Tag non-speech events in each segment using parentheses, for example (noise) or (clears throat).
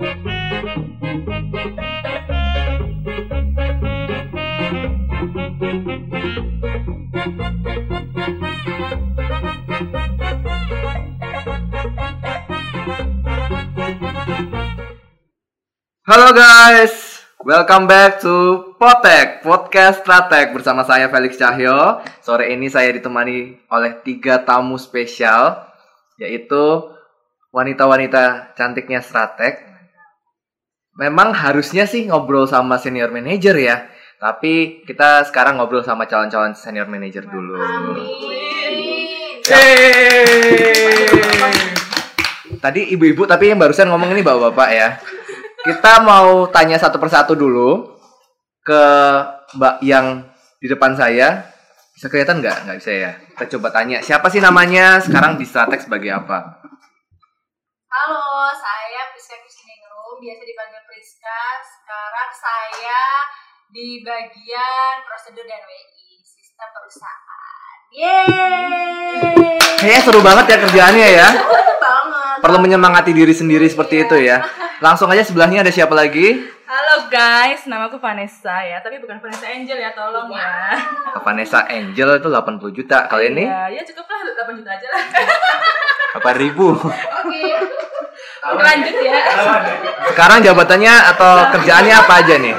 Halo guys, welcome back to Potek Podcast Stratek bersama saya Felix Cahyo. Sore ini saya ditemani oleh tiga tamu spesial, yaitu wanita-wanita cantiknya Stratek. Memang harusnya sih ngobrol sama senior manager ya, tapi kita sekarang ngobrol sama calon-calon senior manager dulu. Yeay. Tadi ibu-ibu tapi yang barusan ngomong ini bapak-bapak ya. Kita mau tanya satu persatu dulu ke Mbak yang di depan saya. Bisa kelihatan nggak? Nggak bisa ya. Kita coba tanya. Siapa sih namanya? Sekarang di Stratex sebagai apa? Halo, saya Priska Kristiningrum, biasa Priska. Sekarang saya di bagian prosedur dan WI, sistem perusahaan. Yeay! Kayaknya seru banget ya kerjaannya ya. (laughs) Perlu menyemangati diri sendiri seperti itu ya. Langsung aja sebelahnya ada siapa lagi? Halo guys, nama aku Vanessa ya, tapi bukan Vanessa Angel ya, tolong ya. Vanessa Angel itu 80 juta. Kali ini Ya, ya cukup lah 8 juta aja lah. 8 ribu. Oke. Lanjut ya. Sekarang jabatannya atau kerjaannya apa aja nih?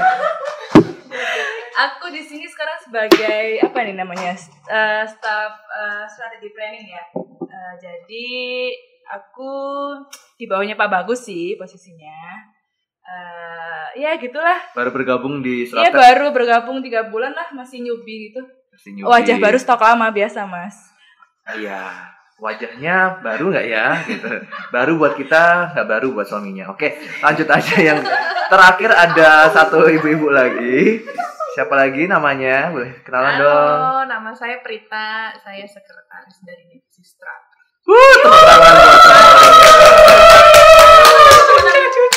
Aku di sini sekarang sebagai apa nih namanya? Eh, staff eh, strategy planning ya. Eh, jadi aku di bawahnya Pak Bagus sih posisinya. Eh, ya gitulah. Baru bergabung di Iya baru bergabung tiga bulan lah masih newbie gitu. Masih newbie. Wajah baru stok lama biasa mas. Iya, wajahnya baru nggak ya? Gitu. Baru buat kita, nggak baru buat suaminya. Oke, lanjut aja yang terakhir ada satu ibu-ibu lagi. Siapa lagi namanya? Boleh kenalan dong. Halo, nama saya Prita. Saya sekretaris dari Divisi Tepuk tangan.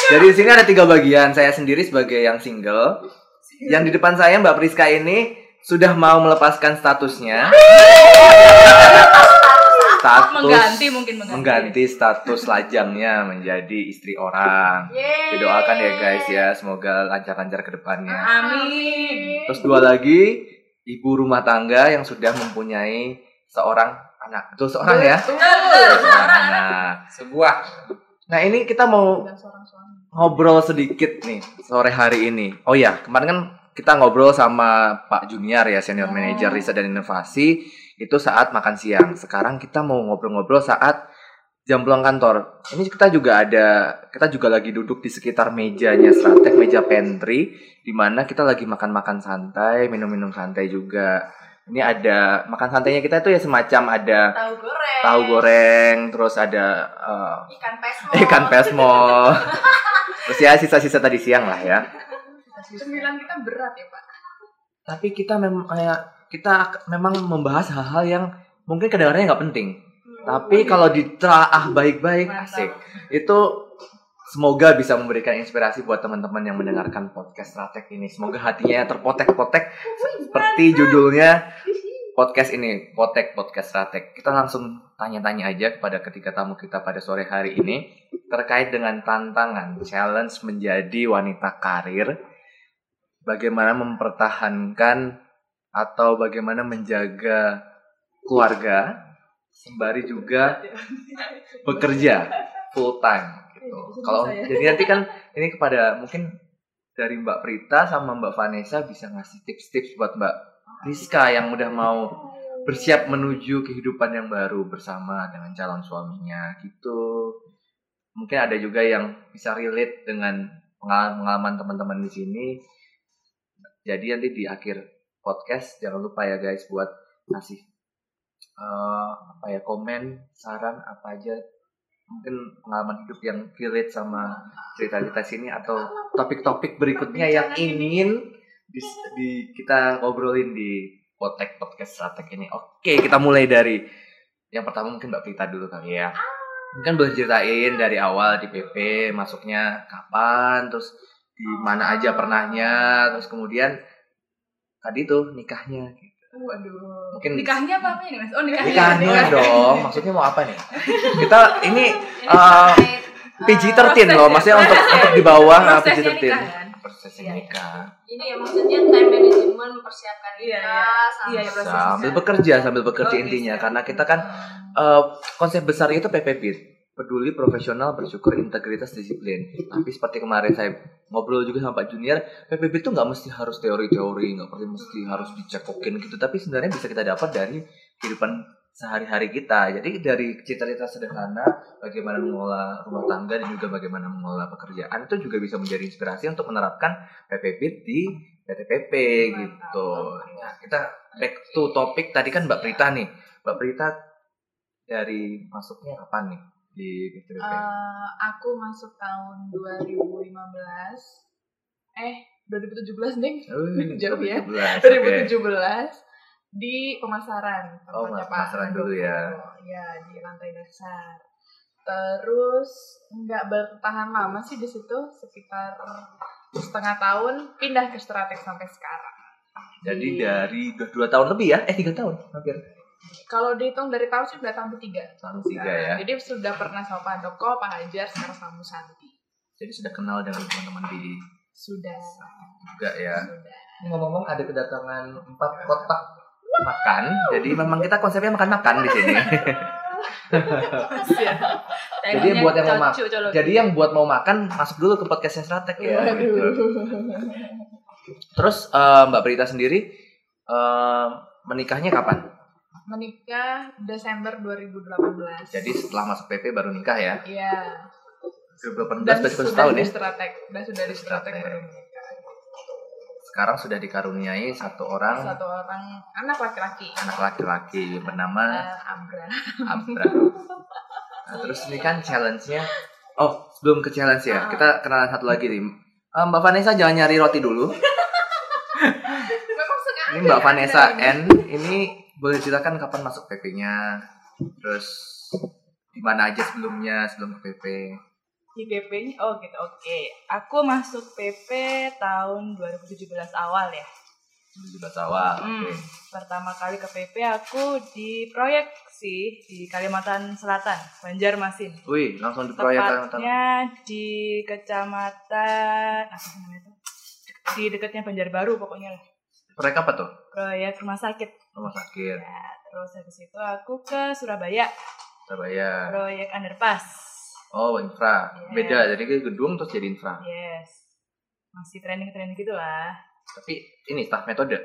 Jadi di sini ada tiga bagian. Saya sendiri sebagai yang single. Yang di depan saya Mbak Priska ini sudah mau melepaskan statusnya. Status Mengganti mungkin mengganti. mengganti status lajangnya menjadi istri orang. Yeay. Didoakan ya guys ya, semoga lancar-lancar ke depannya. Amin. Terus dua lagi, ibu rumah tangga yang sudah mempunyai seorang anak. Betul seorang ya? Seorang anak. sebuah Nah ini kita mau ngobrol sedikit nih sore hari ini. Oh ya, kemarin kan kita ngobrol sama Pak Junior ya, senior manager riset dan inovasi itu saat makan siang. Sekarang kita mau ngobrol-ngobrol saat jam pulang kantor. Ini kita juga ada, kita juga lagi duduk di sekitar mejanya Stratek, meja pantry, di mana kita lagi makan-makan santai, minum-minum santai juga. Ini ada makan santainya kita itu ya semacam ada Tahu goreng. tahu goreng, terus ada eh, Ikan pesmo. (laughs) ikan pesmo. Terus ya sisa-sisa tadi siang lah ya. Cemilan kita berat ya, Pak. Tapi kita memang kayak kita memang membahas hal-hal yang mungkin kedengarannya nggak penting. Tapi kalau ditelaah baik-baik asik. Itu semoga bisa memberikan inspirasi buat teman-teman yang mendengarkan podcast Stratek ini. Semoga hatinya terpotek-potek seperti judulnya podcast ini, Potek Podcast Stratek. Kita langsung tanya-tanya aja kepada ketiga tamu kita pada sore hari ini terkait dengan tantangan, challenge menjadi wanita karir, bagaimana mempertahankan atau bagaimana menjaga keluarga sembari juga bekerja full time gitu. Kalau jadi nanti kan ini kepada mungkin dari Mbak Prita sama Mbak Vanessa bisa ngasih tips-tips buat Mbak Rizka yang udah mau bersiap menuju kehidupan yang baru bersama dengan calon suaminya gitu. Mungkin ada juga yang bisa relate dengan pengalaman teman-teman di sini. Jadi nanti di akhir podcast jangan lupa ya guys buat ngasih eh, apa ya komen, saran apa aja mungkin pengalaman hidup yang relate sama cerita-cerita sini atau topik-topik berikutnya yang ingin di, di- kita ngobrolin di Potek Podcast Stratek ini. Oke, kita mulai dari yang pertama mungkin Mbak Prita dulu kali ya. Mungkin boleh ceritain dari awal di PP masuknya kapan, terus di mana aja pernahnya, terus kemudian tadi tuh nikahnya gitu. Waduh. Mungkin Nikahnya apa apa ini mas? Oh nikahnya. nikahnya dong. Maksudnya mau apa nih? (laughs) Kita ini eh, PG-13 loh, proses ya, maksudnya untuk proses. untuk di bawah nah, Prosesnya PG-13. nikah kan? Prosesnya Iya. nikah. Ini ya maksudnya time management mempersiapkan Iya, nikah iya. Iya, iya, proses. Sambil bekerja, sambil bekerja Oh, intinya bisa. karena kita kan eh, konsep besarnya itu PPP peduli profesional bersyukur integritas disiplin. Tapi seperti kemarin saya ngobrol juga sama Pak Junior PPP itu nggak mesti harus teori-teori nggak perlu mesti harus dicekokin gitu. Tapi sebenarnya bisa kita dapat dari kehidupan sehari-hari kita. Jadi dari cerita-cerita sederhana bagaimana mengelola rumah tangga dan juga bagaimana mengelola pekerjaan itu juga bisa menjadi inspirasi untuk menerapkan PPP di PTPP gitu. Nah kita back to topik tadi kan Mbak Prita nih. Mbak Prita dari masuknya kapan nih di? Eh, aku masuk tahun 2015. Eh, 2017 deh. Oh, (laughs) jauh ya. 2017, oke. 2017 di pemasaran. Oh, Pak pemasaran dulu ya. Ya, di lantai dasar. Terus nggak bertahan lama sih di situ, sekitar setengah tahun pindah ke Stratek sampai sekarang. Jadi Di- dari udah dua tahun lebih ya? Eh tiga tahun hampir. Kalau dihitung dari tahun sih udah tahun ketiga. Tahun tiga ya. Jadi sudah pernah sama Pak Handoko, Pak Hajar, sekarang sama Bu Santi. Jadi sudah kenal dengan teman-teman di Sudah. juga ya. Sudah. Ngomong-ngomong ada kedatangan empat kotak makan. Jadi memang kita konsepnya makan-makan di sini. Jadi buat yang mau mak- cocok, colok. Jadi yang buat mau makan masuk dulu ke podcastnya Stratek ya. gitu. Terus eh, Mbak Prita sendiri eh, menikahnya kapan? Menikah Desember 2018. Jadi setelah masuk PP baru nikah ya? Iya. 2018 Dan berarti baru sudah setahun di ya? Stratek. Dan sudah di Stratek baru. Sekarang sudah dikaruniai satu orang Satu orang anak laki-laki. anak laki-laki bernama Eh, Abra. Abra. Nah, terus ini kan challenge-nya. Oh, sebelum ke challenge ya, Ah. kita kenalan satu lagi nih. Eh, Mbak Vanessa jangan nyari roti dulu. (laughs) Ini Mbak ya, Vanessa N. Ini boleh ceritakan kapan masuk PP-nya? Terus di mana aja sebelumnya sebelum ke PP? Di PP-nya, oh gitu, oke. Aku masuk PP tahun 2017 awal ya. 17 awal. Hmm, Oke. pertama kali ke PP aku di proyek sih di Kalimantan Selatan, Banjarmasin. Wih, langsung di proyek Kalimantan. Tepatnya di kecamatan apa namanya itu? Di dekatnya Banjarbaru pokoknya lah. Proyek apa tuh? Proyek rumah sakit. Rumah sakit Ya, terus habis itu aku ke Surabaya, Surabaya. proyek underpass. Oh, infra. Iya. Beda, jadi ke gedung terus jadi infra. Yes. Masih training-training gitu lah. Tapi ini staff metode.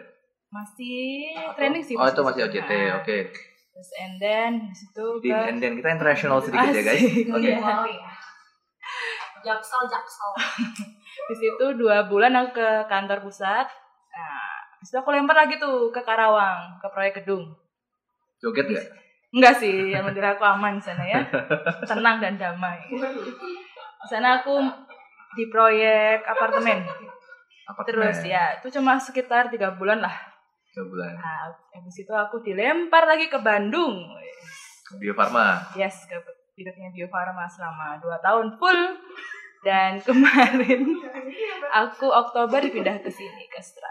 Masih training sih. Oh, itu masih OJT. Nah, Oke. Terus and then habis itu Di ke and then kita international sedikit ya, guys. Asik, Oke. iya. Jaksel, Jaksel. (laughs) Di situ dua bulan aku ke kantor pusat. Habis itu aku lempar lagi tuh ke Karawang, ke proyek gedung. Joget nggak? Enggak sih, yang penting aku aman di sana ya. (laughs) Tenang dan damai. Di sana aku di proyek apartemen. Apartemen. Terus ya, itu cuma sekitar tiga bulan lah. Tiga bulan. Nah, habis itu aku dilempar lagi ke Bandung. Bio Farma. Yes, ke bidangnya Bio Farma selama 2 tahun full. Dan (laughs) kemarin aku Oktober pindah ke sini ke Strate.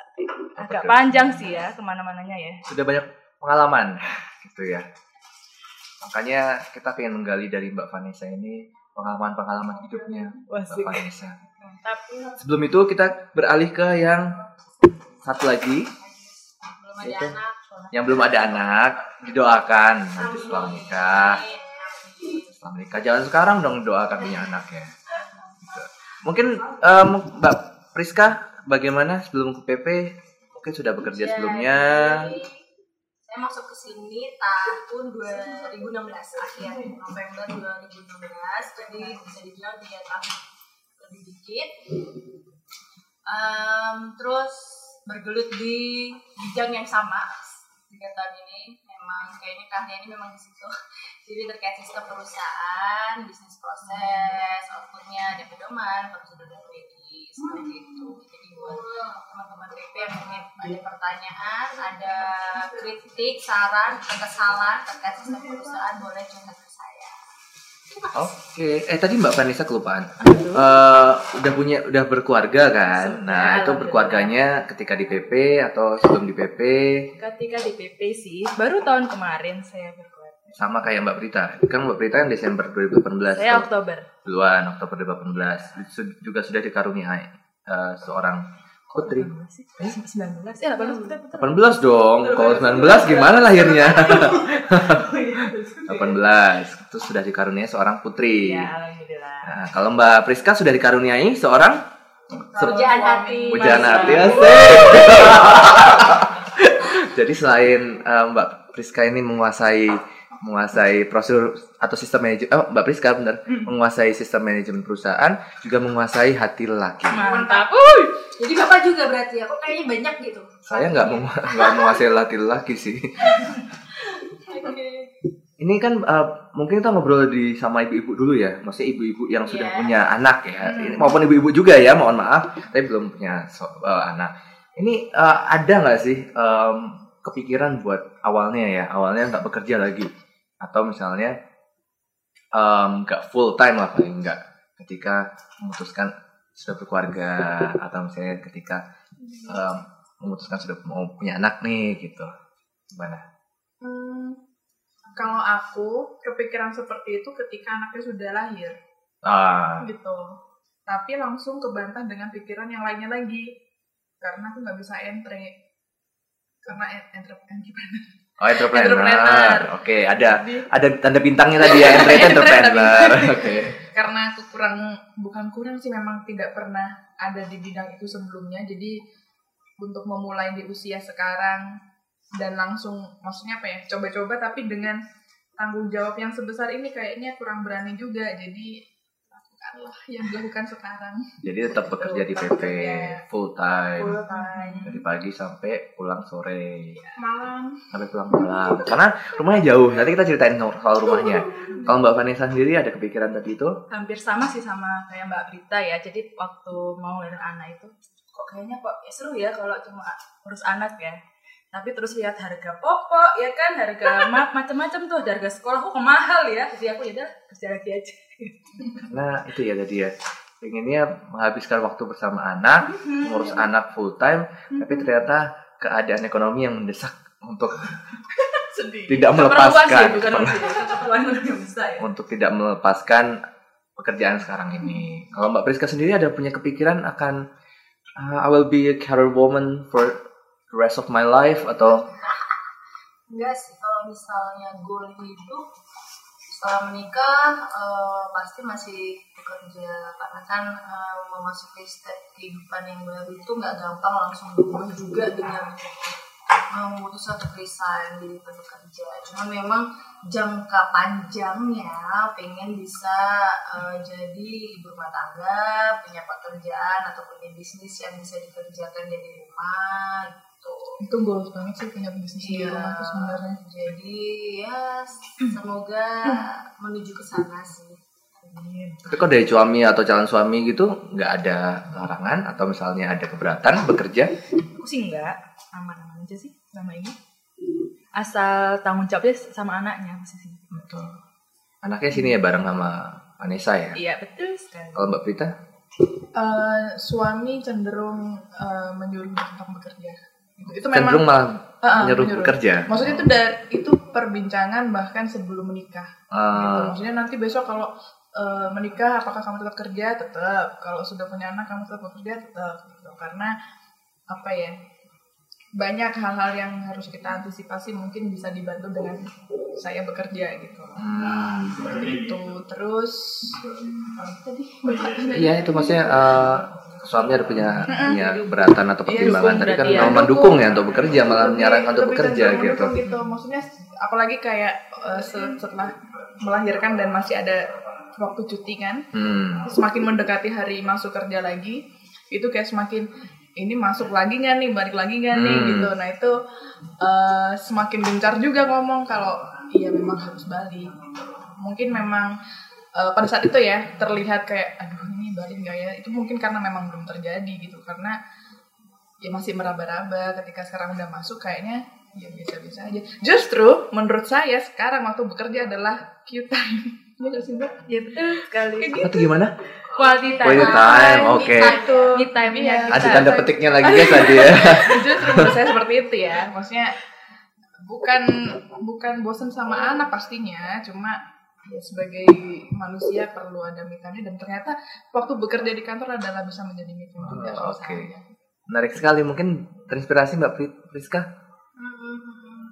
Agak panjang sih ya ke mana-mananya ya. Sudah banyak pengalaman gitu ya. Makanya kita pengen menggali dari Mbak Vanessa ini pengalaman-pengalaman hidupnya Mbak Wasik. Vanessa. Mantap. Sebelum itu kita beralih ke yang satu lagi Belum ada anak. yang belum ada anak didoakan nanti setelah menikah setelah menikah jangan sekarang dong doakan punya anak ya Gitu. mungkin em, Mbak Priska bagaimana sebelum ke PP mungkin sudah bekerja sebelumnya. Jadi, saya masuk ke sini tahun 2016 akhir November 2016 jadi bisa dibilang tiga tahun lebih dikit. Em, terus bergelut di bidang yang sama tiga tahun ini. Memang kayaknya keahlian ini memang di situ. (laughs) Jadi terkait sistem perusahaan bisnis proses outputnya ada pedoman prosedur dan WI seperti itu. jadi ada pertanyaan ada kritik saran kekesalan terkait sistem perusahaan boleh curhat ke saya oke eh tadi Mbak Vanessa kelupaan Eh, udah punya udah berkeluarga kan Sudah, nah itu berkeluarganya ketika di PP atau sebelum di PP Ketika di PP sih, baru tahun kemarin saya berkeluarga. sama kayak Mbak Prita. Kan Mbak Prita kan Desember 2018. Saya Oktober. duluan Oktober 2018 Su- juga sudah dikaruniai eh, seorang putri. 19 sih. Eh, 19. Eh, 18 betul betul. 18 dong. Kalau 19 gimana lahirnya? (laughs) 18 (laughs) itu sudah dikaruniai seorang putri. Ya, alhamdulillah. Nah, kalau Mbak Priska sudah dikaruniai seorang Pujaan hati. pujaan hati asik. (laughs) Jadi selain eh, Mbak Priska ini menguasai menguasai prosedur atau sistem manajemen oh, Mbak Priska benar menguasai sistem manajemen perusahaan juga menguasai hati lelaki. Mantap. Jadi bapak juga berarti ya? Kok kayaknya banyak gitu? Saya nggak mengu- (laughs) nggak menguasai laki-laki sih. Oke. Ini kan eh, mungkin kita ngobrol di sama ibu-ibu dulu ya, maksudnya ibu-ibu yang sudah Iya. punya anak ya, Hmm. Ini maupun ibu-ibu juga ya, mohon maaf, tapi belum punya so- eh, anak. Ini eh, ada nggak sih em, kepikiran buat awalnya ya, awalnya nggak bekerja lagi, atau misalnya nggak full time lah paling nggak, ketika memutuskan sudah berkeluarga, atau misalnya ketika em, memutuskan sudah mau punya anak nih gitu, gimana? Hmm, kalau aku kepikiran seperti itu ketika anaknya sudah lahir Ah, gitu tapi langsung kebantah dengan pikiran yang lainnya lagi karena aku nggak bisa entry karena en- entre entrepreneur Oh entrepreneur. Entrepreneur. Oke, ada Jadi, ada tanda bintangnya tadi ya, entre- entrepreneur. (laughs) Oke. karena aku kurang bukan kurang sih memang tidak pernah ada di bidang itu sebelumnya jadi untuk memulai di usia sekarang dan langsung maksudnya apa ya coba-coba tapi dengan tanggung jawab yang sebesar ini kayaknya kurang berani juga jadi lakukanlah yang dilakukan sekarang Jadi tetap bekerja di Tetap PP bekerja. full time full time dari pagi sampai pulang sore malam sampai pulang malam. Karena rumahnya jauh. Nanti kita ceritain soal rumahnya. (laughs) Kalau Mbak Vanessa sendiri ada kepikiran tadi itu? hampir sama sih sama kayak Mbak Prita ya. Jadi waktu mau ngeliatin anak itu kok kayaknya kok ya seru ya kalau cuma urus anak ya. Tapi terus lihat harga pokok ya kan, harga (laughs) ma- macam-macam tuh, harga sekolah kok mahal ya. Jadi aku ya udah kerja lagi aja. Nah itu ya tadi ya. Pengennya menghabiskan waktu bersama anak, ngurus anak full time, tapi ternyata keadaan ekonomi yang mendesak untuk (laughs) Sedih. tidak melepaskan bukan ya. untuk tidak melepaskan pekerjaan sekarang ini. Kalau Mbak Priska sendiri ada punya kepikiran akan uh, I will be a career woman for the rest of my life atau Enggak sih, kalau misalnya goal hidup setelah menikah eh, pasti masih bekerja karena kan eh, memasuki kehidupan yang baru itu nggak gampang langsung berubah juga dengan memutuskan untuk resign jadi bekerja. Cuma memang jangka panjangnya pengen bisa eh, jadi ibu rumah tangga, punya pekerjaan atau punya bisnis yang bisa dikerjakan dari rumah gitu. itu goals banget sih punya bisnis di Iya. rumah tuh sebenarnya Jadi ya (clears throat) semoga menuju ke sana sih. tapi kok dari suami atau calon suami gitu nggak ada larangan atau misalnya ada keberatan bekerja? Aku sih enggak, aman-aman aja sih sama ini. Asal tanggung jawabnya sama anaknya pasti sih. Betul. Anaknya sini ya bareng sama Vanessa ya. Iya betul sekali. Kalau Mbak Prita? Eh, suami cenderung eh, menyuruh untuk bekerja. Itu memang Cenderung malah Eh, eh, menyuruh menyuruh. bekerja. maksudnya itu dari itu perbincangan bahkan sebelum menikah gitu. Ah, maksudnya nanti besok kalau eh, menikah apakah kamu tetap kerja tetap kalau sudah punya anak kamu tetap bekerja tetap gitu karena apa ya banyak hal-hal yang harus kita antisipasi mungkin bisa dibantu dengan saya bekerja gitu hmm. itu terus tadi Iya itu maksudnya eh, suami ada punya punya keberatan atau Iya, pertimbangan dukung tadi kan berarti ya. mau mendukung ya untuk bekerja malah menyarankan untuk Lebih bekerja gitu. gitu maksudnya apalagi kayak se- setelah melahirkan dan masih ada waktu cuti kan Hmm. semakin mendekati hari masuk kerja lagi itu kayak semakin ini masuk lagi nggak nih balik lagi nggak nih Hmm. gitu nah itu eh, semakin gencar juga ngomong kalau iya memang harus balik mungkin memang eh, pada saat itu ya terlihat kayak aduh ini balik nggak ya itu mungkin karena memang belum terjadi gitu karena ya masih meraba-raba ketika sekarang udah masuk kayaknya ya bisa-bisa aja justru menurut saya sekarang waktu bekerja adalah Q time (laughs) Iya nggak sih Mbak? Iya betul sekali. Kayak gitu. Atau gimana? Quality time. Quality time, oke. Itu. Me time kita. Ada tanda petiknya lagi guys tadi ya. (laughs) Justru menurut saya seperti itu ya. Maksudnya bukan bukan bosen sama anak pastinya cuma ya sebagai manusia perlu ada time dan ternyata waktu bekerja di kantor adalah bisa menjadi me time juga Oh, oke. saya. Menarik sekali. Mungkin terinspirasi Mbak Pri- Priska.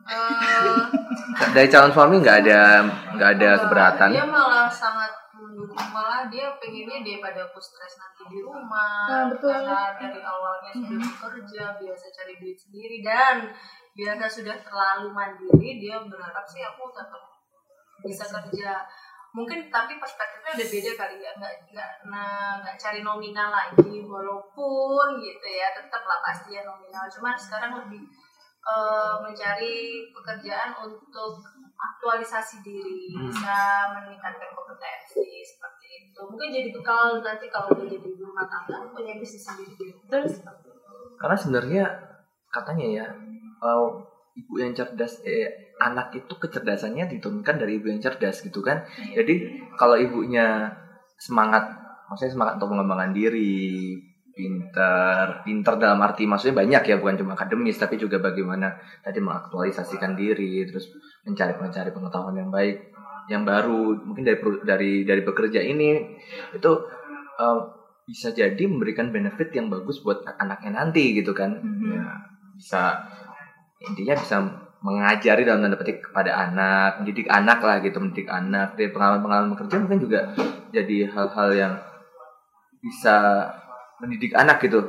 Eh, Dari calon suami nggak ada nggak ada keberatan. Dia malah sangat mendukung malah dia pengennya daripada aku stres nanti di rumah. Nah, betul. Karena dari awalnya sudah bekerja, biasa cari duit sendiri dan biasa sudah terlalu mandiri, dia berharap sih aku tetap bisa kerja. Mungkin tapi perspektifnya udah beda kali ya, nggak nggak nah, nggak cari nominal lagi, walaupun gitu ya tetap lah pasti ya nominal. Cuman sekarang lebih eh, mencari pekerjaan untuk aktualisasi diri, Hmm. bisa meningkatkan kompetensi seperti itu. Mungkin jadi bekal nanti kalau udah jadi rumah tangga punya bisnis sendiri gitu. Terus Karena sebenarnya katanya ya, uh, ibu yang cerdas, eh, anak itu kecerdasannya diturunkan dari ibu yang cerdas gitu kan. Jadi kalau ibunya semangat, maksudnya semangat untuk mengembangkan diri, pinter, pinter dalam arti maksudnya banyak ya, bukan cuma akademis, tapi juga bagaimana tadi mengaktualisasikan diri, terus mencari mencari pengetahuan yang baik, yang baru, mungkin dari dari dari bekerja ini itu uh, bisa jadi memberikan benefit yang bagus buat anaknya nanti gitu kan Mhm. ya, bisa intinya bisa mengajari dalam tanda petik kepada anak mendidik anak lah gitu mendidik anak dari pengalaman pengalaman bekerja mungkin juga jadi hal-hal yang bisa mendidik anak gitu.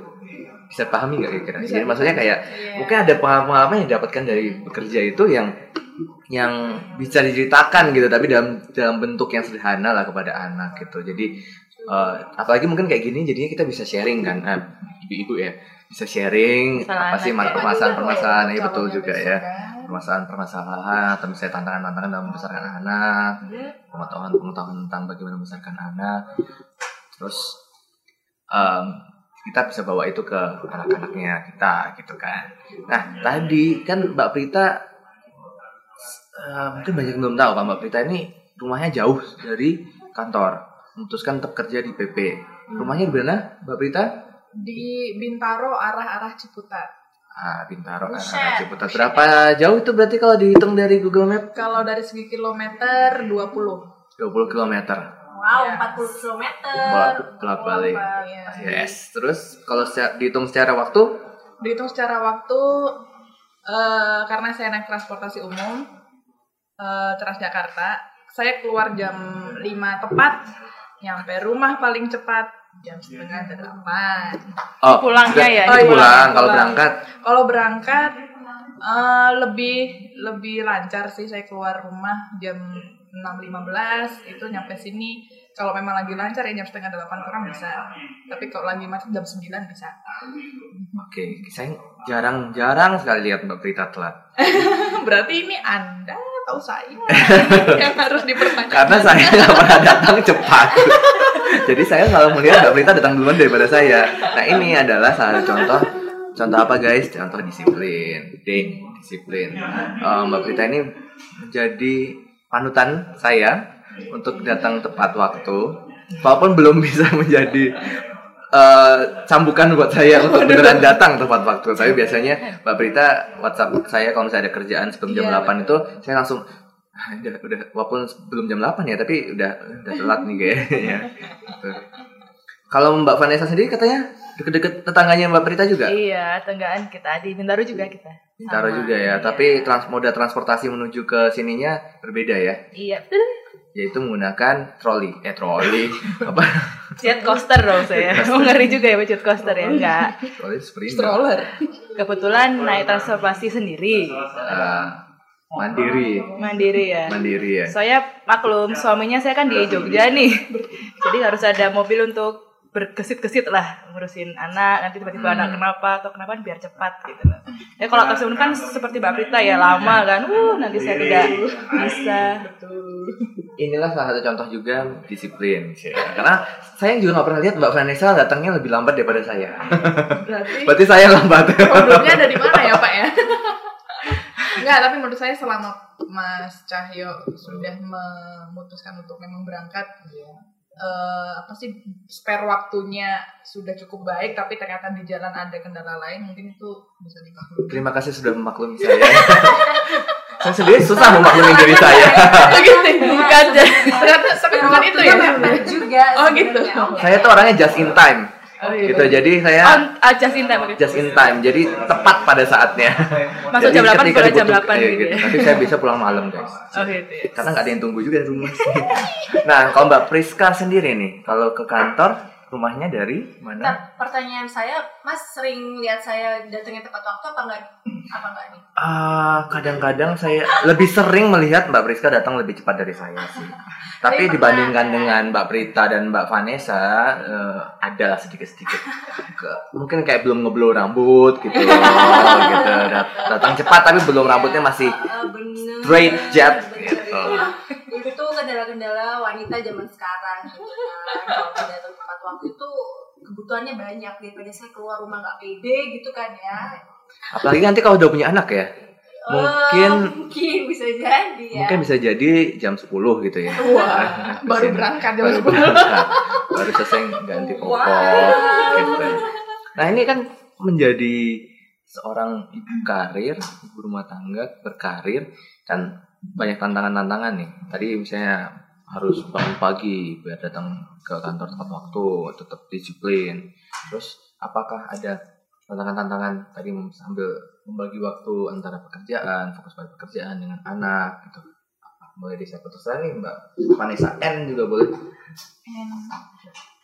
Bisa pahami nggak kira-kira? Bisa, jadi maksudnya kayak Iya. mungkin ada pengalaman-pengalaman yang didapatkan dari bekerja itu yang yang bisa diceritakan gitu tapi dalam dalam bentuk yang sederhana lah kepada anak gitu. Jadi eh, apalagi mungkin kayak gini jadinya kita bisa sharing kan. Eh, ibu-ibu ya bisa sharing Masalah apa sih permasalahan-permasalahan. Ya Calonnya betul juga ya. kan. permasalahan-permasalahan atau misalnya tantangan-tantangan dalam membesarkan anak pengetahuan-pengetahuan tentang bagaimana membesarkan anak. Terus em, kita bisa bawa itu ke anak-anaknya kita gitu kan. Nah tadi kan Mbak Prita eh, mungkin banyak yang belum tahu Pak Mbak Prita ini rumahnya jauh dari kantor. Memutuskan tetap kerja di PP rumahnya di mana Mbak Prita di Bintaro arah-arah Ciputat. ah Bintaro Buset. ah, Ciputat berapa jauh itu berarti kalau dihitung dari Google Map Kalau dari segi kilometer 20. 20 km Wow, Iya. 40 km. bolak balik Iya. yes terus kalau dihitung secara waktu Dihitung secara waktu eh, karena saya naik transportasi umum eh, Transjakarta, saya keluar jam 5 tepat, nyampe rumah paling cepat jam setengah delapan. oh Pulangnya ya, itu iya, pulang kalau berangkat. Kalau berangkat eh, lebih lebih lancar sih saya keluar rumah jam 6.15 itu nyampe sini. Kalau memang lagi lancar ya jam setengah delapan kurang bisa. Tapi kalau lagi macet jam 9 bisa. Oke saya jarang-jarang sekali lihat Mbak Prita telat. (laughs) Berarti ini anda tahu saya (laughs) yang harus dipertanyakan? Karena saya nggak pernah datang cepat (laughs) jadi saya selalu melihat Mbak Prita datang duluan daripada saya. Nah ini adalah salah satu contoh contoh apa guys? Contoh disiplin ding disiplin. Eh, Mbak Prita ini menjadi panutan saya untuk datang tepat waktu walaupun belum bisa (laughs) menjadi eh, cambukan buat saya untuk beneran datang tepat waktu. Saya biasanya Mbak Prita WhatsApp saya kalau misalnya ada kerjaan sebelum jam Iya, 8 itu saya langsung "Ah, (laughs) udah udah walaupun belum jam 8 ya tapi udah udah telat nih kayaknya (laughs) Gitu. kalau Mbak Vanessa sendiri katanya deket-deket tetangganya Mbak Prita juga Iya, tenggaan kita di Bintaro juga kita. Bintaro Sama, juga ya iya. tapi trans moda transportasi menuju ke sininya berbeda ya iya, betul. yaitu menggunakan troli eh troli (laughs) apa Jet coaster dong saya. Mau ngeri juga ya jet coaster ya? Enggak. troli sprint stroller Kebetulan naik transportasi sendiri. Ah, mandiri. Mandiri ya. mandiri ya. Saya maklum, suaminya saya kan di Jogja nih. (laughs) Jadi harus ada mobil untuk berkesit-kesit lah ngurusin anak nanti tiba-tiba anak kenapa atau kenapa biar cepat gitu loh. Ya kalau atas kan seperti Mbak Prita ya lama kan. Uh, nanti saya tidak bisa. inilah salah satu contoh juga disiplin karena saya juga nggak pernah lihat Mbak Vanessa datangnya lebih lambat daripada saya. Berarti berarti saya lambat. problemnya ada di mana ya pak ya (laughs) Enggak, tapi menurut saya selama Mas Cahyo sudah memutuskan untuk memang berangkat, ya eh, apa sih spare waktunya sudah cukup baik tapi ternyata di jalan ada kendala lain mungkin itu bisa dimaklumi. Terima kasih sudah memaklumi saya. (laughs) saya sendiri susah memaklumi diri saya. (laughs) Oh gitu, bukan ternyata tapi bukan itu ya. Juga. Oh, gitu. saya tuh orangnya just in time. Gitu. Jadi saya On, ah, just in time. just in time. Jadi tepat pada saatnya. Masuk jam 8 ketika pulang jam dibutuh- 8 iya, gitu ya. Tapi saya bisa pulang malam, guys. (laughs) Oh gitu ya. Karena nggak ada yang tunggu juga di rumah. (laughs) nah, kalau Mbak Priska sendiri nih, kalau ke kantor rumahnya dari mana? Ntar, pertanyaan saya, Mas sering lihat saya datangnya tepat waktu apa enggak? Apa enggak nih? Ah, kadang-kadang saya lebih sering melihat Mbak Priska datang lebih cepat dari saya sih. (laughs) Tapi dibandingkan pernah, dengan Mbak Prita dan Mbak Vanessa, eh, adalah sedikit-sedikit. Mungkin kayak belum ngeblow rambut gitu, gitu. Dat- Datang cepat tapi belum rambutnya masih bener. straight jet gitu. Itu tuh kendala-kendala wanita zaman sekarang gitu kan. Kalau datang tepat waktu itu kebutuhannya banyak daripada saya keluar rumah nggak pede gitu kan ya. Apalagi nanti kalau udah punya anak ya, mungkin Eh, mungkin bisa jadi ya. mungkin bisa jadi jam 10 gitu ya. Wah, baru berangkat jam baru 10. berangkat. baru selesai ganti popok gitu. Nah ini kan menjadi seorang ibu karir, ibu rumah tangga berkarir dan banyak tantangan-tantangan nih. Tadi misalnya harus bangun pagi biar datang ke kantor tepat waktu, tetap disiplin. Terus apakah ada tantangan-tantangan tadi sambil membagi waktu antara pekerjaan, fokus pada pekerjaan dengan anak gitu. Boleh siapa terserah nih Mbak Vanessa N juga boleh.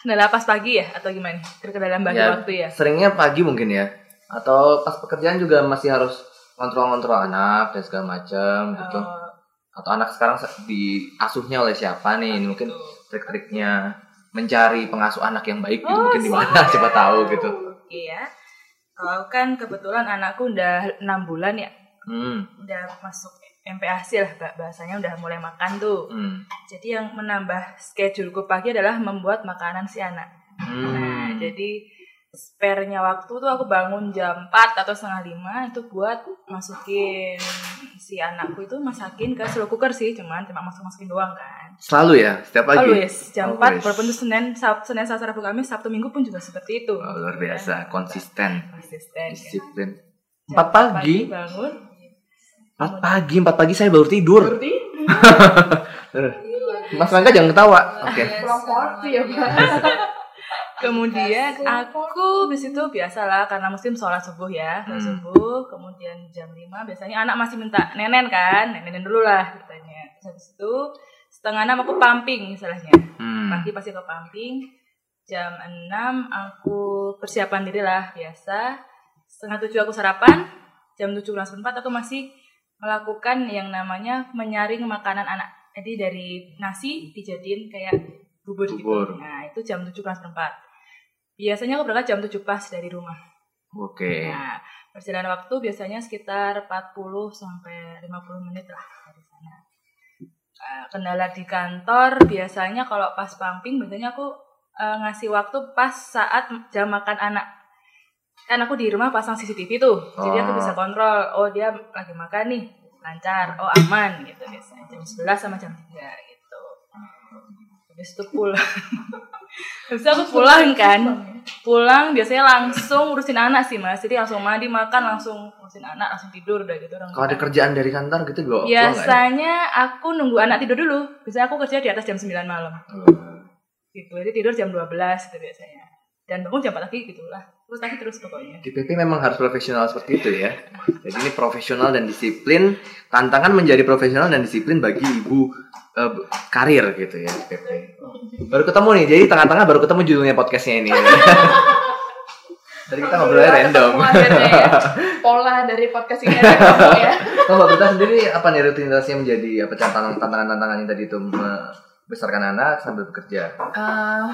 Kendala pas pagi ya atau gimana? Kendala bagi Ya, waktu ya. Seringnya pagi mungkin ya. Atau pas pekerjaan juga masih harus kontrol-kontrol anak dan segala macam gitu. Atau anak sekarang se- diasuhnya oleh siapa nih? Ini mungkin trik-triknya mencari pengasuh anak yang baik gitu Oh, mungkin di mana (laughs) siapa tahu gitu. Iya. Kalau kan kebetulan anakku udah enam bulan ya, Hmm. udah masuk MPASI lah bahasanya udah mulai makan tuh. Hmm. Jadi yang menambah scheduleku pagi adalah membuat makanan si anak. Nah, Hmm. jadi spare-nya waktu tuh aku bangun jam 4 atau setengah lima itu buat masukin si anakku itu masakin ke slow cooker sih, cuman cuma masuk-masukin doang kan. Selalu ya, setiap pagi. Always jam 4 Always. walaupun itu Senin, Sab Senin, Selasa, Rabu, Kamis, Sabtu, Minggu pun juga seperti itu. Oh, luar biasa, konsisten, Konsisten. kan. disiplin. Empat pagi? bangun. Empat pagi, empat pagi saya baru tidur. (laughs) Mas Rangga jangan ketawa. Oke. pulang party ya, Pak. (laughs) Kemudian aku di situ biasalah karena musim sholat subuh ya, sholat Hmm. subuh. Kemudian jam 5 biasanya anak masih minta nenen kan, nenen dulu lah katanya. Terus habis itu setengah enam aku pumping istilahnya. Hmm. Pagi pasti ke pumping. Jam 6 aku persiapan diri lah biasa. Setengah tujuh aku sarapan. Jam tujuh kurang seperempat aku masih melakukan yang namanya menyaring makanan anak. Jadi dari nasi dijadiin kayak bubur, Bubur. gitu. Nah itu jam tujuh kurang seperempat. Biasanya aku berangkat jam 7 pas dari rumah. Oke. Nah, perjalanan waktu biasanya sekitar 40 sampai 50 menit lah dari sana. Nah, kendala di kantor biasanya kalau pas pumping biasanya aku eh, ngasih waktu pas saat jam makan anak. Kan aku di rumah pasang CCTV tuh. Jadi aku Oh. bisa kontrol, oh dia lagi makan nih, lancar, oh aman gitu biasanya. Jam 11 sama jam 3 gitu. Habis itu pulang. (laughs) Itu aku pulang kan pulang biasanya langsung urusin anak sih mas. Jadi langsung mandi makan langsung urusin anak langsung tidur udah gitu orang Kalau ada kerjaan dari kantor gitu ya? biasanya aku nunggu anak tidur dulu. Biasanya aku kerja di atas jam 9 malam. Hmm. gitu jadi tidur jam 12 gitu biasanya dan bangun jam 4 pagi gitu lah terus lagi terus pokoknya Di PP memang harus profesional seperti itu ya. Jadi ini profesional dan disiplin. Tantangan menjadi profesional dan disiplin bagi ibu eh, karir gitu ya di PP. Baru ketemu nih. Jadi tengah-tengah baru ketemu judulnya podcastnya ini. (laughs) Tadi kita ngobrolnya (laughs) random. Ya. Pola dari podcast ini ya. Kalau Prita sendiri apa nih rutinitasnya menjadi apa tantangan tantangan yang tadi itu membesarkan anak sambil bekerja? Eh,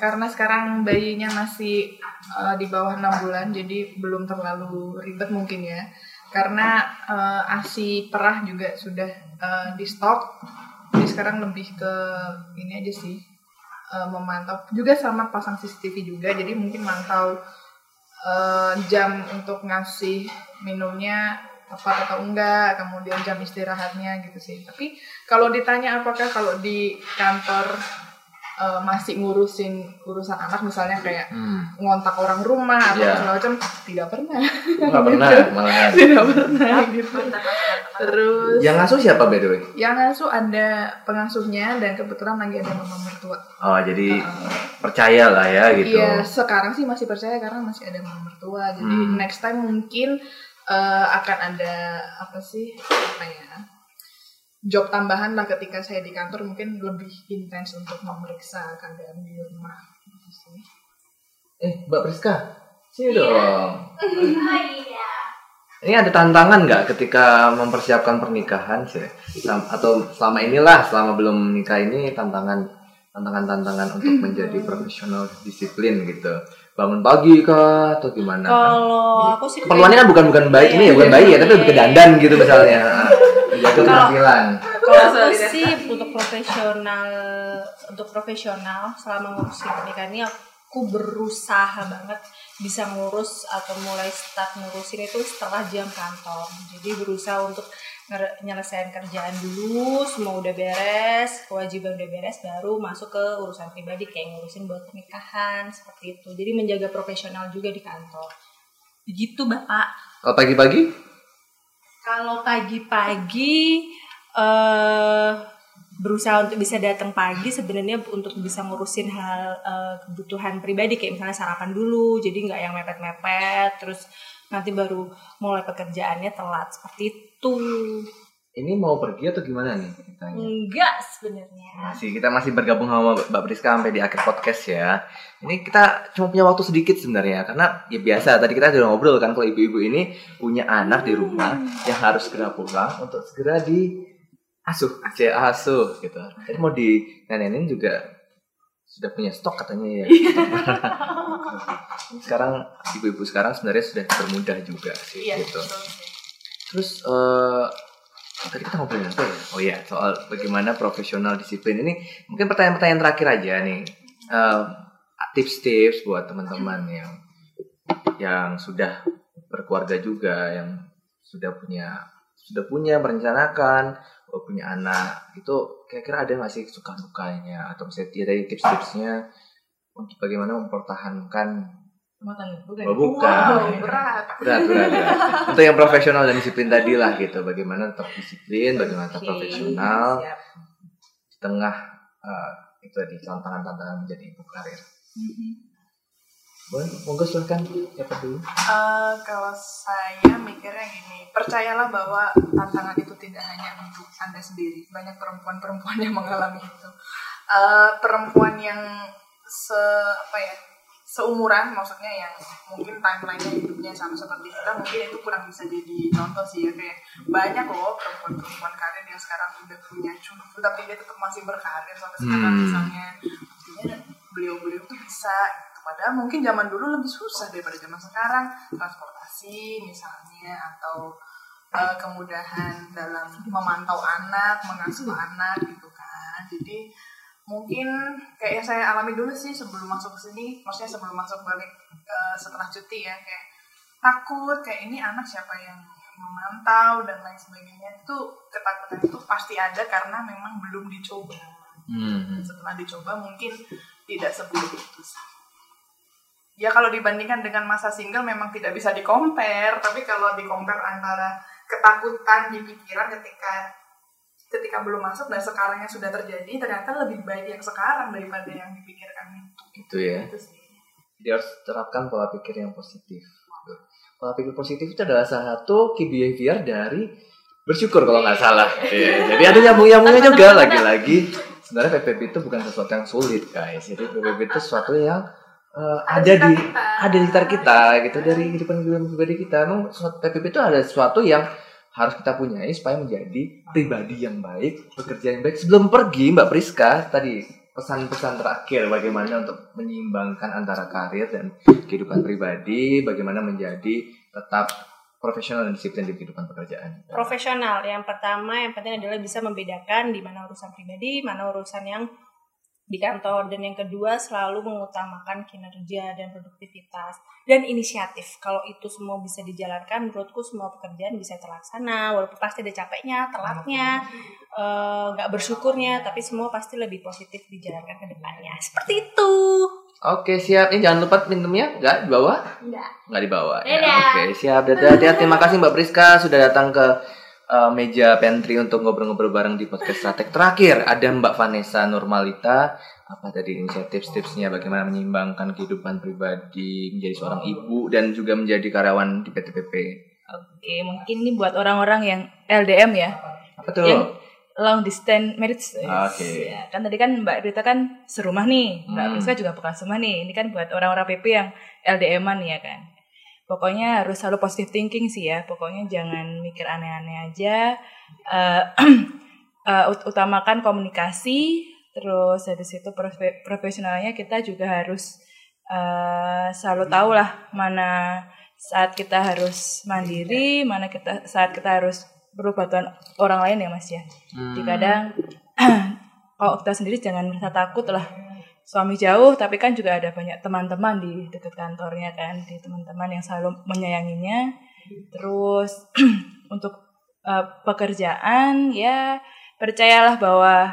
karena sekarang bayinya masih eh, di bawah enam bulan, jadi belum terlalu ribet mungkin ya. Karena eh, asi perah juga sudah eh, di stok, jadi sekarang lebih ke ini aja sih eh, memantau. Juga sama pasang CCTV juga, jadi mungkin mantau eh, jam untuk ngasih minumnya tepat atau enggak, kemudian jam istirahatnya gitu sih. Tapi kalau ditanya apakah kalau di kantor eh, masih ngurusin urusan anak misalnya kayak Hmm. ngontak orang rumah atau Iya. segala macam tidak pernah Nggak (laughs) pernah malahan. tidak pernah gitu terus Yang ngasuh siapa by the way? yang ngasuh ada pengasuhnya dan kebetulan lagi ada mama mertua Oh jadi Uh, percaya lah ya gitu. Iya, sekarang sih masih percaya karena masih ada mama mertua. Jadi Hmm. next time mungkin eh, akan ada apa sih apa ya job tambahan lah ketika saya di kantor mungkin lebih intens untuk memeriksa keadaan di rumah. Sih. Eh Mbak Priska, sini dong. Ah, iya. Ini ada tantangan nggak ketika mempersiapkan pernikahan sih? Sam- Atau selama inilah, selama belum nikah ini tantangan tantangan-tantangan untuk menjadi profesional disiplin gitu. Bangun pagi kah atau gimana? Kalau aku sih Keperluannya kan bukan bukan bayi ini ya, bukan bayi ya, tapi lebih ke dandan gitu misalnya. (laughs) Kalau- penampilan. Kalau aku sih untuk profesional untuk profesional selama ngurusin pernikahan ini aku berusaha banget bisa ngurus atau mulai start ngurusin itu setelah jam kantor. Jadi berusaha untuk nyelesain kerjaan dulu, semua udah beres, kewajiban udah beres, baru masuk ke urusan pribadi kayak ngurusin buat pernikahan seperti itu. Jadi menjaga profesional juga di kantor. Begitu Bapak. Kalau pagi-pagi? Kalau pagi-pagi eh berusaha untuk bisa datang pagi sebenarnya untuk bisa ngurusin hal eh, kebutuhan pribadi kayak misalnya sarapan dulu jadi nggak yang mepet-mepet terus nanti baru mulai pekerjaannya telat seperti itu Ini mau pergi atau gimana nih ceritanya? enggak sebenarnya Masih kita masih bergabung sama Mbak Priska sampai di akhir podcast ya. Ini kita cuma punya waktu sedikit sebenarnya karena ya biasa tadi kita udah ngobrol kan kalau ibu-ibu ini punya anak di rumah yang harus segera pulang untuk segera di asuh, asuh gitu. Jadi mau di nenenin juga sudah punya stok katanya ya. (laughs) sekarang ibu-ibu sekarang sebenarnya sudah bermudah juga sih Iya, gitu. betul. Terus eh tadi kita ngobrolin apa ya? Oh iya, soal bagaimana profesional disiplin ini. Mungkin pertanyaan-pertanyaan terakhir aja nih. Eh, tips-tips buat teman-teman yang yang sudah berkeluarga juga, yang sudah punya sudah punya merencanakan oh, punya anak itu kira-kira ada nggak sih suka dukanya atau misalnya dari tips-tipsnya bagaimana mempertahankan bukan. Oh, bukan. Wow, berat. berat berat, berat. untuk yang profesional dan disiplin tadi lah gitu bagaimana tetap disiplin bagaimana tetap profesional siap. di tengah eh, itu tadi tantangan-tantangan menjadi ibu karir boleh monggo silahkan siapa dulu Eh, kalau saya mikirnya gini, percayalah bahwa tantangan itu tidak hanya untuk anda sendiri. Banyak perempuan-perempuan yang mengalami itu. Eh, perempuan yang se apa ya seumuran, maksudnya yang mungkin timelinenya hidupnya sama seperti kita, mungkin itu kurang bisa jadi contoh sih ya kayak banyak loh perempuan-perempuan karir yang sekarang udah punya cucu, tapi dia tetap masih berkarir sampai sekarang Hmm. misalnya. Buktinya beliau-beliau tuh bisa gitu. Padahal mungkin zaman dulu lebih susah daripada zaman sekarang transportasi misalnya atau eh, kemudahan dalam memantau anak, mengasuh anak gitu kan. Jadi mungkin kayak yang saya alami dulu sih sebelum masuk ke sini, maksudnya sebelum masuk balik eh, setelah cuti ya kayak takut kayak ini anak siapa yang memantau dan lain sebagainya itu ketakutan itu pasti ada karena memang belum dicoba hmm. setelah dicoba mungkin tidak seburuk itu. Ya kalau dibandingkan dengan masa single memang tidak bisa di compare, tapi kalau di compare antara ketakutan di pikiran ketika ketika belum masuk dan sekarangnya sudah terjadi ternyata lebih baik yang sekarang daripada yang dipikirkan itu. gitu ya. Itu sih. jadi harus terapkan pola pikir yang positif. Pola pikir positif itu adalah salah satu key behavior dari bersyukur kalau nggak salah. Iya, jadi ada nyambung nyambungnya juga lagi-lagi. Sebenarnya PPP itu bukan sesuatu yang sulit guys. Jadi PPP itu sesuatu yang eh, ada di kita. ada di sekitar kita gitu dari kehidupan kehidupan pribadi kita. Emang PPP itu ada sesuatu yang harus kita punyai supaya menjadi pribadi yang baik bekerja yang baik. Sebelum pergi Mbak Priska tadi pesan-pesan terakhir bagaimana untuk menyeimbangkan antara karir dan kehidupan pribadi bagaimana menjadi tetap profesional dan disiplin di kehidupan pekerjaan profesional yang pertama yang penting adalah bisa membedakan di mana urusan pribadi mana urusan yang di kantor dan yang kedua selalu mengutamakan kinerja dan produktivitas dan inisiatif kalau itu semua bisa dijalankan menurutku semua pekerjaan bisa terlaksana walaupun pasti ada capeknya telatnya eh, nggak bersyukurnya tapi semua pasti lebih positif dijalankan ke depannya seperti itu Oke siap, ini jangan lupa minumnya nggak di bawah? Enggak. Nggak di bawah. Ya. Oke siap, dadah. dadah. Terima kasih Mbak Priska sudah datang ke uh, meja pantry untuk ngobrol-ngobrol bareng di podcast Stratek. Terakhir ada Mbak Vanessa Normalita. Apa tadi inisiatif-tipsnya bagaimana menyeimbangkan kehidupan pribadi menjadi seorang ibu dan juga menjadi karyawan di PTPP. oke mungkin ini buat orang-orang yang LDM ya Apa tuh? Yang- long distance marriage Oke. Ya, kan tadi kan Mbak Rita kan serumah nih Mbak Hmm. Priska juga bukan serumah nih ini kan buat orang-orang PP yang LDM-an ya kan pokoknya harus selalu positive thinking sih ya. Pokoknya jangan mikir aneh-aneh aja. (clears throat) Eh, ut- utamakan komunikasi. Terus habis itu profe- profesionalnya kita juga harus eh, selalu tahu lah mana saat kita harus mandiri mana kita saat kita harus perlu bantuan orang lain ya mas ya. Hmm. jadi kadang (clears throat) kalau kita sendiri jangan merasa takut lah suami jauh tapi kan juga ada banyak teman-teman di dekat kantornya kan di teman-teman yang selalu menyayanginya terus (clears throat) untuk eh, pekerjaan ya percayalah bahwa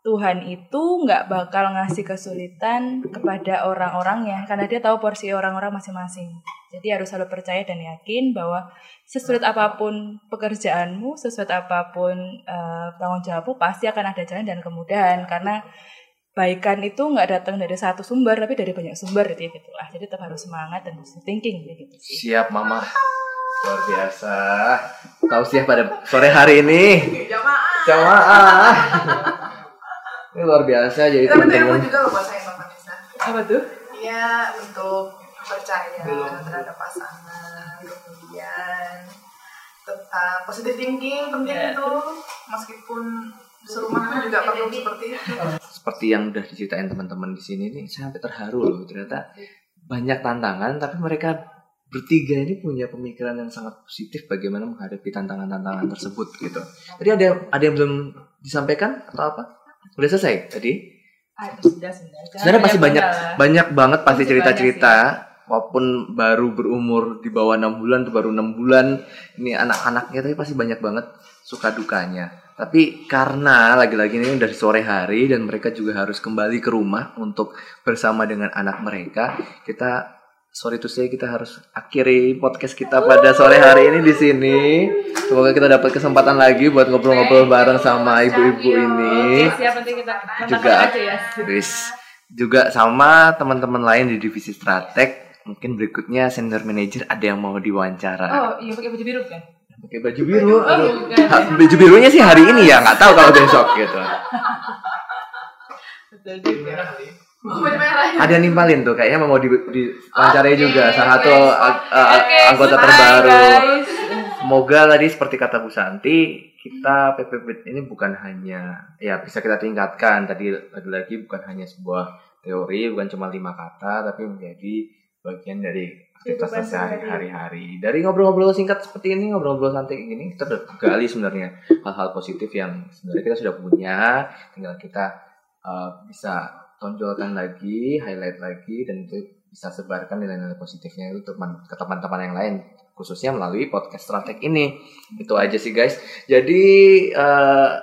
Tuhan itu nggak bakal ngasih kesulitan kepada orang-orangnya karena dia tahu porsi orang-orang masing-masing. Jadi harus selalu percaya dan yakin bahwa sesulit apa pun pekerjaanmu, sesulit apa pun eh, tanggung jawabmu pasti akan ada jalan dan kemudahan karena baikan itu nggak datang dari satu sumber tapi dari banyak sumber gitu gitu lah. Jadi tetap harus semangat dan positive thinking gitu sih. Siap Mama. Luar biasa. Tahu sih pada sore hari ini. Jamaah. Jamaah. Ini luar biasa jadi ilmu teman-teman. juga loh buat saya. Apa tuh? Iya untuk percaya terhadap pasangan, kemudian tetap positive thinking penting Ya. itu meskipun serumah pun juga perlu seperti itu. (laughs) Seperti yang udah diceritain teman-teman di sini nih, saya sampai terharu loh. Ternyata banyak tantangan, tapi mereka bertiga ini punya pemikiran yang sangat positif bagaimana menghadapi tantangan-tantangan tersebut gitu. Jadi ada ada yang belum disampaikan atau apa? Udah selesai tadi? Ah, sudah sudah. Sebenarnya pasti banyak banyak banget pasti cerita-cerita walaupun baru berumur di bawah enam bulan tuh baru enam bulan ini anak-anaknya tapi pasti banyak banget suka dukanya tapi karena lagi-lagi ini udah sore hari dan mereka juga harus kembali ke rumah untuk bersama dengan anak mereka kita sorry to say kita harus akhiri podcast kita pada sore hari ini di sini semoga kita dapat kesempatan lagi buat ngobrol-ngobrol bareng sama ibu-ibu ini Juga. aja ya. Juga sama teman-teman lain di divisi Stratek. Mungkin berikutnya senior manager ada yang mau diwawancara. Oh, iya pakai baju biru kan? Pakai baju biru. Aduh. bukan. Ha, (laughs) baju birunya sih hari ini ya, nggak tahu kalau besok gitu. Ada yang nimpalin tuh kayaknya mau di, di Oke, juga salah satu a- a- Oke, anggota bye, terbaru. guys. Semoga tadi seperti kata Bu Santi, kita PPP ini bukan hanya ya bisa kita tingkatkan tadi lagi-lagi bukan hanya sebuah teori, bukan cuma lima kata, tapi menjadi bagian dari aktivitas sehari-hari. Dari ngobrol-ngobrol singkat seperti ini, ngobrol-ngobrol santai gini, kita udah gali sebenarnya hal-hal positif yang sebenarnya kita sudah punya, tinggal kita uh, bisa tonjolkan lagi, highlight lagi, dan itu bisa sebarkan nilai-nilai positifnya itu teman ke teman-teman yang lain. Khususnya melalui podcast Stratek ini. Itu aja sih guys. Jadi uh,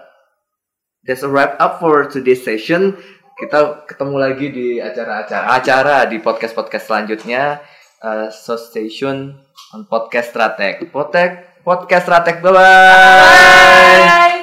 that's a wrap up for today's session. Kita ketemu lagi di acara-acara acara di podcast podcast selanjutnya Eh, association on Podcast Stratek. Potek, Podcast Stratek. Bye-bye. bye bye, bye.